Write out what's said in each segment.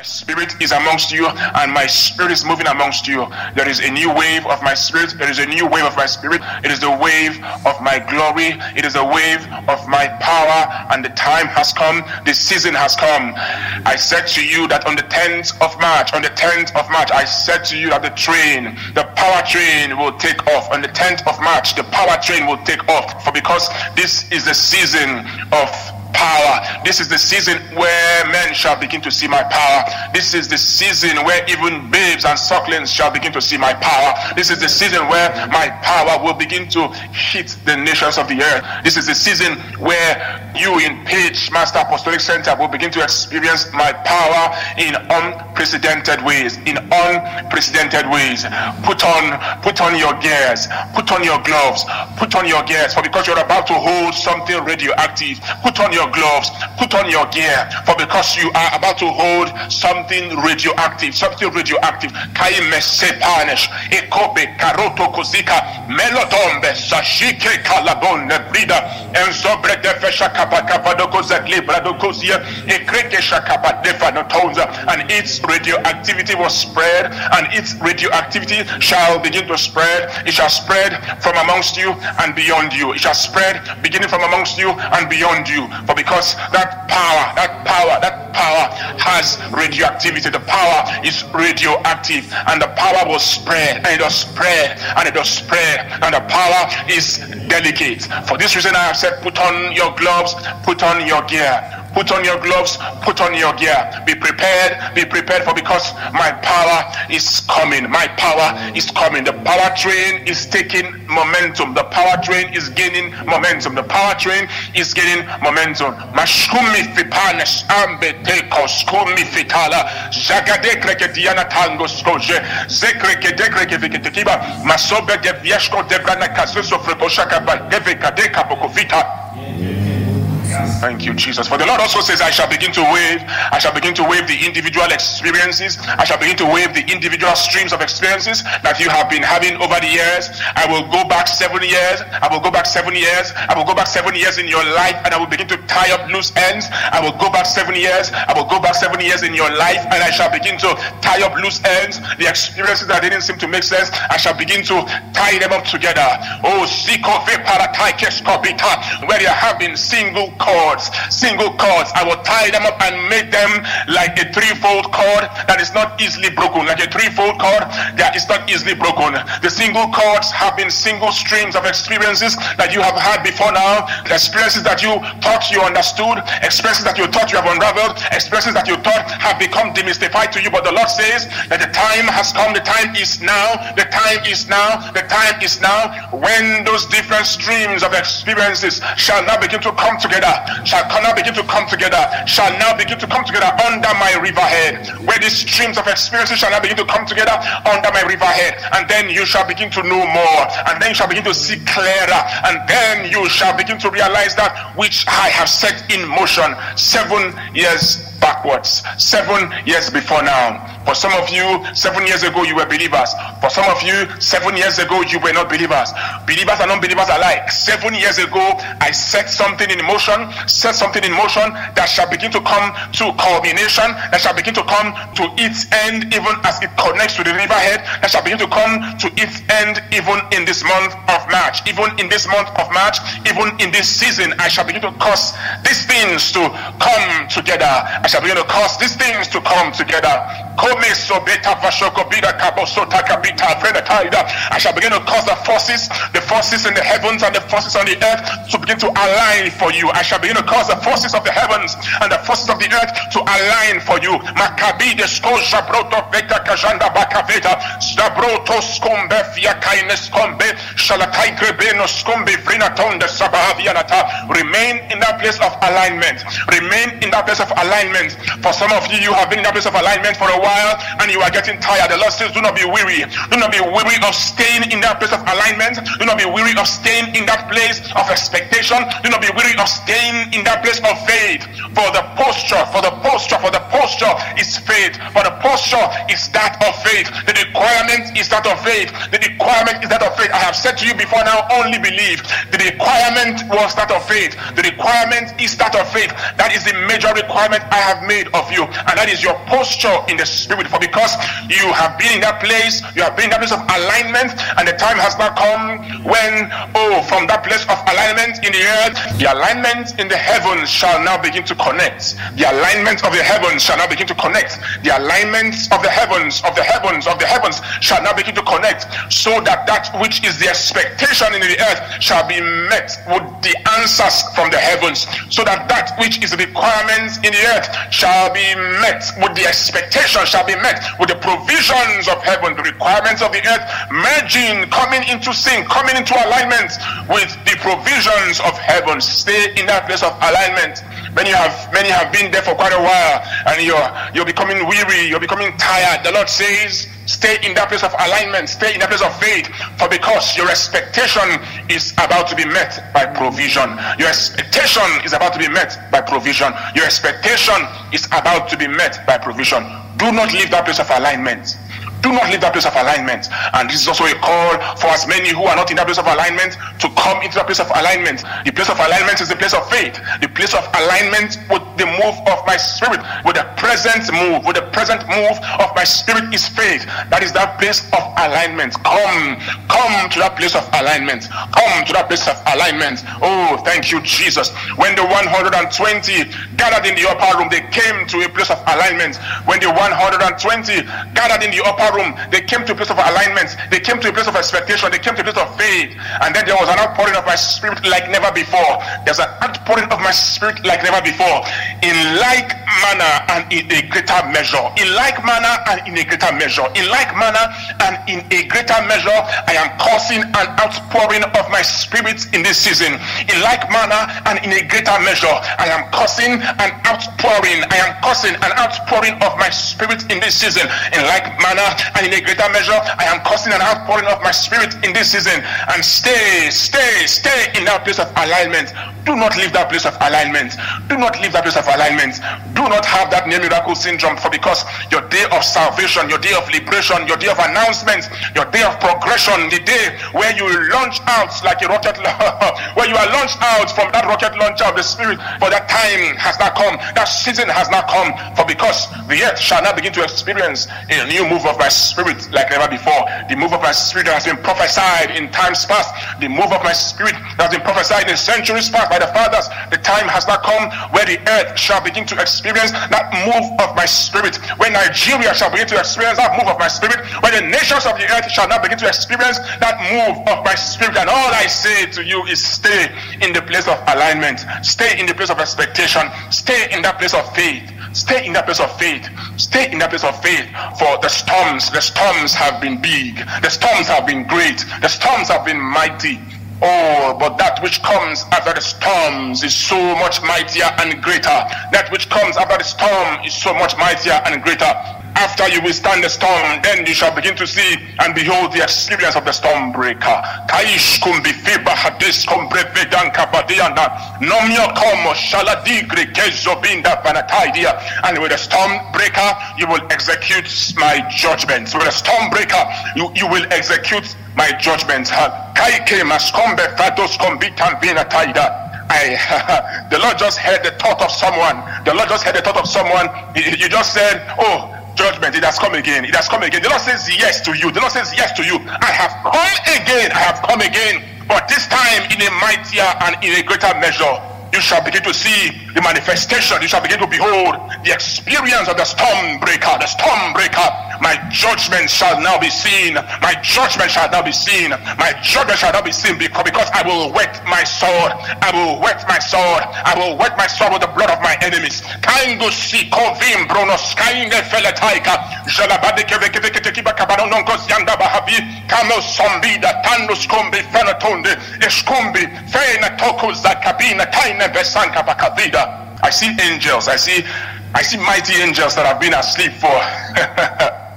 My spirit is amongst you, and my spirit is moving amongst you. There is a new wave of my spirit. There is a new wave of my spirit. It is the wave of my glory. It is a wave of my power, and the time has come. The season has come. I said to you that on the 10th of March, on the 10th of March, I said to you that the train, the power train will take off. On the 10th of March, the power train will take off. For because this is the season of power. This is the season where men shall begin to see my power. This is the season where even babes and sucklings shall begin to see my power. This is the season where my power will begin to hit the nations of the earth. This is the season where you in Pagemaster Apostolic Center will begin to experience my power in unprecedented ways. In unprecedented ways. Put on put on your gears, put on your gloves, put on your gears, for because you're about to hold something radioactive. Put on your your gloves, put on your gear, for because you are about to hold something radioactive, something radioactive. Kozika, melodombe, sashike enzobre and its radioactivity was spread, and its radioactivity shall begin to spread. It shall spread from amongst you and beyond you. It shall spread beginning from amongst you and beyond you. Because that power, that power, that power has radioactivity. The power is radioactive, and the power will spread, and it will spread, and it will spread, and the power is delicate. For this reason, I have said, put on your gloves, put on your gear. Put on your gloves, put on your gear. Be prepared, be prepared for because my power is coming. My power is coming. The power train is taking momentum. The power train is gaining momentum. The power train is gaining momentum. Ambe teko skumi fitala. Diana tango skoje. Zekre ke dekre viketekiba. Masobe de debrana. Thank you, Jesus. For the Lord also says, I shall begin to wave, I shall begin to wave the individual experiences, I shall begin to wave the individual streams of experiences that you have been having over the years. I will go back seven years, I will go back seven years, I will go back seven years in your life, and I will begin to tie up loose ends. I will go back seven years, I will go back seven years in your life, and I shall begin to tie up loose ends. The experiences that didn't seem to make sense, I shall begin to tie them up together. Oh, where you have been single cords, single cords. I will tie them up and make them like a threefold cord that is not easily broken. Like a threefold cord that is not easily broken. The single cords have been single streams of experiences that you have had before now. The experiences that you thought you understood, experiences that you thought you have unraveled, experiences that you thought have become demystified to you. But the Lord says that the time has come, the time is now, the time is now, the time is now when those different streams of experiences shall now begin to come together shall now begin to come together, shall now begin to come together under my river head, where these streams of experiences shall now begin to come together under my river head, and then you shall begin to know more, and then you shall begin to see clearer, and then you shall begin to realize that which I have set in motion seven years backwards, seven years before now. For some of you, seven years ago, you were believers. For some of you, seven years ago, you were not believers. Believers and unbelievers alike. Seven years ago, I set something in motion, set something in motion that shall begin to come to culmination, that shall begin to come to its end, even as it connects to the riverhead, that shall begin to come to its end, even in this month of March. Even in this month of March, even in this season, I shall begin to cause these things to come together. I shall begin to cause these things to come together. I shall begin to cause the forces, the forces in the heavens and the forces on the earth to begin to align for you. I shall begin to cause the forces of the heavens and the forces of the earth to align for you. Makabi de skoja broto veta kajanda bakaveta stabroto skombe fiakaine skombe shalakai grebeno skombe vrinatonde sabahavianata. Remain in that place of alignment. Remain in that place of alignment. For some of you, you have been in that place of alignment for a while and you are getting tired. The Lord says, Do not be weary. Do not be weary of staying in that place of alignment. Do not be weary of staying in that place of expectation. Do not be weary of staying in that place of faith. For the posture, for the posture, for the posture is faith. For the posture is that of faith. The requirement is that of faith. The requirement is that of faith. I have said to you before now, only believe. The requirement was that of faith. The requirement is that of faith. That is the major requirement I have made of you, and that is your posture in the spirit. For because you have been in that place, you have been in that place of alignment, and the time has now come when, oh, from that place of alignment in the earth, the alignment in the heavens shall now begin to connect. The alignment of the heavens shall now begin to connect. The alignment of the heavens, of the heavens, of the heavens shall now begin to connect, so that that which is the expectation in the earth shall be met with the answers from the heavens, so that that which is the requirements in the earth shall be met with the expectation shall be met with the provisions of heaven, the requirements of the earth merging, coming into sync, coming into alignment with the provisions of heaven. Stay in that place of alignment. Many have many have been there for quite a while, and you're you're becoming weary, you're becoming tired. The Lord says, stay in that place of alignment, stay in that place of faith, for because your expectation is about to be met by provision. Your expectation is about to be met by provision. Your expectation is about to be met by provision. Do not leave that place of alignment. Do not leave that place of alignment. And this is also a call for as many who are not in that place of alignment to come into that place of alignment. The place of alignment is the place of faith. The place of alignment with the move of my spirit, with the present move, with the present move of my spirit is faith. That is that place of alignment. Come, come to that place of alignment. Come to that place of alignment. Oh, thank you, Jesus. When the 120 gathered in the upper room, they came to a place of alignment. When the 120 gathered in the upper room, they came to a place of alignment. They came to a place of expectation. They came to a place of faith. And then there was an outpouring of my spirit like never before. There's an outpouring of my spirit like never before. In like manner and in a greater measure. In like manner and in a greater measure. In like manner and in a greater measure, I am causing an outpouring of my spirit in this season. In like manner and in a greater measure, I am causing an outpouring. I am causing an outpouring of my spirit in this season. In like manner and in a greater measure, I am causing an outpouring of my spirit in this season. And stay, stay, stay in that place of alignment. Do not leave that place of alignment. Do not leave that place of alignment. Do not have that near miracle syndrome for because your day of salvation, your day of liberation, your day of announcement, your day of progression, the day where you launch out like a rocket, where you are launched out from that rocket launcher of the spirit. For that time has not come. That season has not come. For because the earth shall not begin to experience a new move of my spirit like never before. The move of my spirit has been prophesied in times past. The move of my spirit has been prophesied in centuries past by the fathers. The time has not come where the earth shall begin to experience that move of my spirit. Where Nigeria shall begin to experience that move of my spirit. Where the nations of the earth shall not begin to experience that move of my spirit. And all I say to you is stay in the place of alignment. Stay in the place of expectation. Stay in that place of faith. Stay in that place of faith. Stay in that place of faith. For the storms, the storms have been big. The storms have been great. The storms have been mighty. Oh, but that which comes after the storms is so much mightier and greater. That which comes after the storm is so much mightier and greater. After you withstand the storm, then you shall begin to see and behold the experience of the storm breaker. Kaish kumbi fiba hadis kumbrevedanka badiana. Nomio como shaladigre kezobinda banataidia. And with the storm breaker, you will execute my judgments. With the storm breaker, you, you will execute my judgments. Kaike maskombe fados kombitan binataida. I, the Lord just heard the thought of someone. The Lord just heard the thought of someone. You just said, Oh, judgment, it has come again. It has come again. The Lord says yes to you. The Lord says yes to you. I have come again. I have come again. But this time in a mightier and in a greater measure you shall begin to see the manifestation. You shall begin to behold the experience of the storm breaker, the storm breaker. My judgment shall now be seen. My judgment shall now be seen. My judgment shall now be seen because, because I will wet my sword. I will wet my sword. I will wet my sword with the blood of my enemies. Kaingo si kovim bronos kainge feletaika. Jalabade keve keve kete kiba kabano nonkos yanda bahavi. Kamo sombida tandus kombi fenatonde. Eskombi fena toko zakabina kaina besanka bakavida. I see angels. I see I see mighty angels that have been asleep for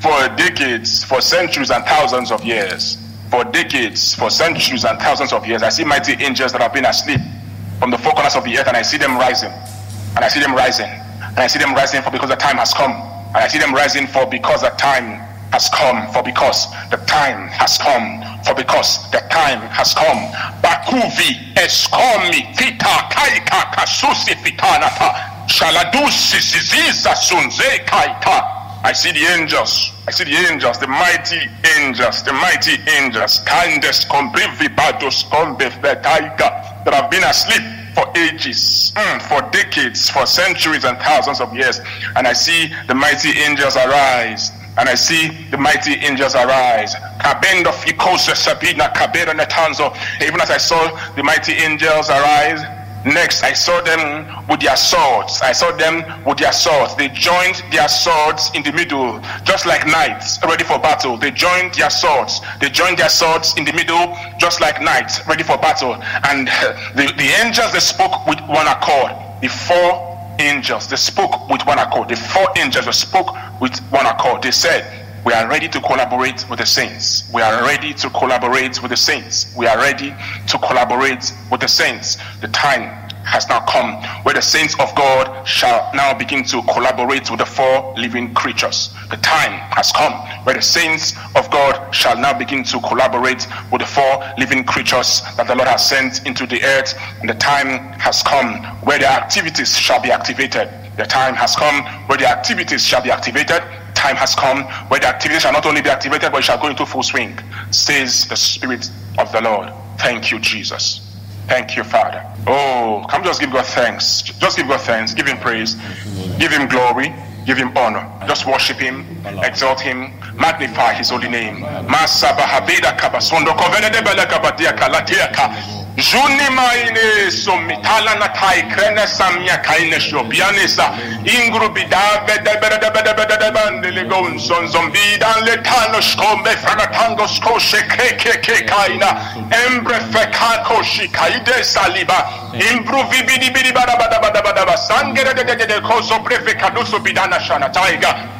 for decades, for centuries and thousands of years. For decades, for centuries and thousands of years. I see mighty angels that have been asleep from the four corners of the earth and I see them rising. And I see them rising. And I see them rising for because the time has come. And I see them rising for because the time has come. For because the time has come. For because the time has come. Bakuvi eskomi fita kaika kasusi fitanata. I see the angels. I see the angels, the mighty angels, the mighty angels. Vibratos, complete vitality that have been asleep for ages, mm, for decades, for centuries and thousands of years. And I see the mighty angels arise. And I see the mighty angels arise. Even as I saw the mighty angels arise, Next, I saw them with their swords. I saw them with their swords. They joined their swords in the middle, just like knights ready for battle. They joined their swords. They joined their swords in the middle, just like knights ready for battle. And uh, the, the angels, they spoke with one accord. The four angels, they spoke with one accord. The four angels, they spoke with one accord. They said, we are ready to collaborate with the saints. We are ready to collaborate with the saints. We are ready to collaborate with the saints. The time has now come where the saints of God shall now begin to collaborate with the four living creatures. The time has come where the saints of God shall now begin to collaborate with the four living creatures that the Lord has sent into the earth. And the time has come where their activities shall be activated. The time has come where the activities shall be activated time has come where the activities shall not only be activated, but it shall go into full swing, says the Spirit of the Lord. Thank you, Jesus. Thank you, Father. Oh, come just give God thanks. Just give God thanks. Give Him praise. Give Him glory. Give Him honor. Just worship Him. Exalt Him. Magnify His holy name. Juni mai ne somi thala na thai krena samya kai ne shobi ane sa ingru bida beda beda beda beda beda beda le gon son son bida le thano shkombe fana thango shkoshe ke ke ke kai embre fe kako shi kai de saliba imbru vi bidi bidi bada bada bada bada bada sangere de de de de koso prefe kado so bida shana taiga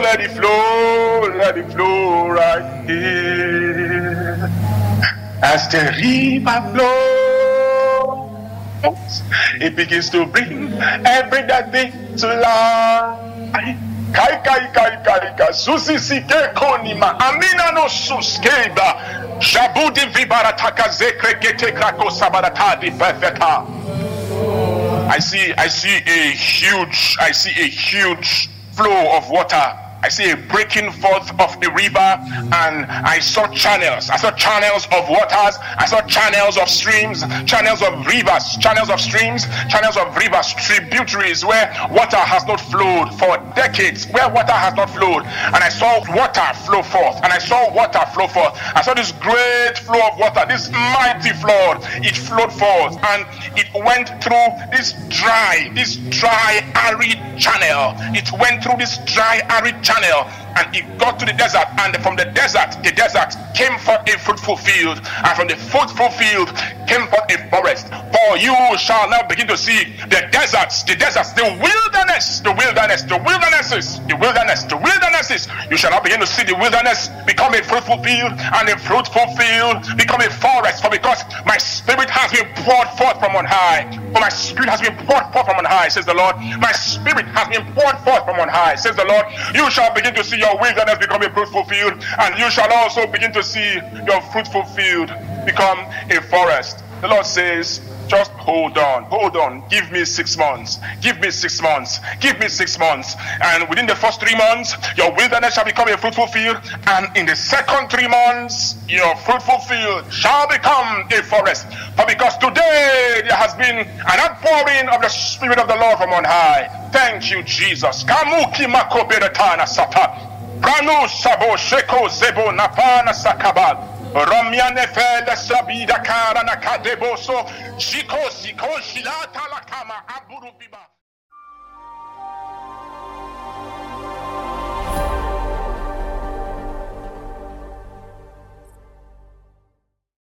let it flow, let it flow right here. As the river flows, it begins to bring every dead thing to life. Kai kai kai kai ka susi sike konima amina no suskeba shabudi vibarataka zekre kete krako sabaratadi perfecta. I see I see a huge I see a huge flow of water I see a breaking forth of the river, and I saw channels. I saw channels of waters. I saw channels of streams, channels of rivers, channels of streams, channels of rivers, tributaries where water has not flowed for decades, where water has not flowed. And I saw water flow forth, and I saw water flow forth. I saw this great flow of water, this mighty flood. It flowed forth, and it went through this dry, this dry, arid channel. It went through this dry, arid channel channel and he got to the desert and from the desert the desert came forth a fruitful field and from the fruitful field came forth a forest. For you shall now begin to see the deserts the deserts the wilderness the wilderness the wildernesses the wilderness the wildernesses. You shall now begin to see the wilderness become a fruitful field and a fruitful field become a forest. For because my spirit has been poured forth from on high for my spirit has been poured forth from on high says the lord. My spirit has been poured forth from on high says the lord. You shall begin to see your wilderness become a fruitful field, and you shall also begin to see your fruitful field become a forest. The Lord says, just hold on, hold on. Give me six months. Give me six months. Give me six months. And within the first three months, your wilderness shall become a fruitful field. And in the second three months, your fruitful field shall become a forest. For because today there has been an outpouring of the Spirit of the Lord from on high. Thank you, Jesus. Kamuki makoberetana sata. Pranu sabo sheko zebo napana sakabal. Romiane fele sabida kara na kadeboso. Shiko siko shilata la kama.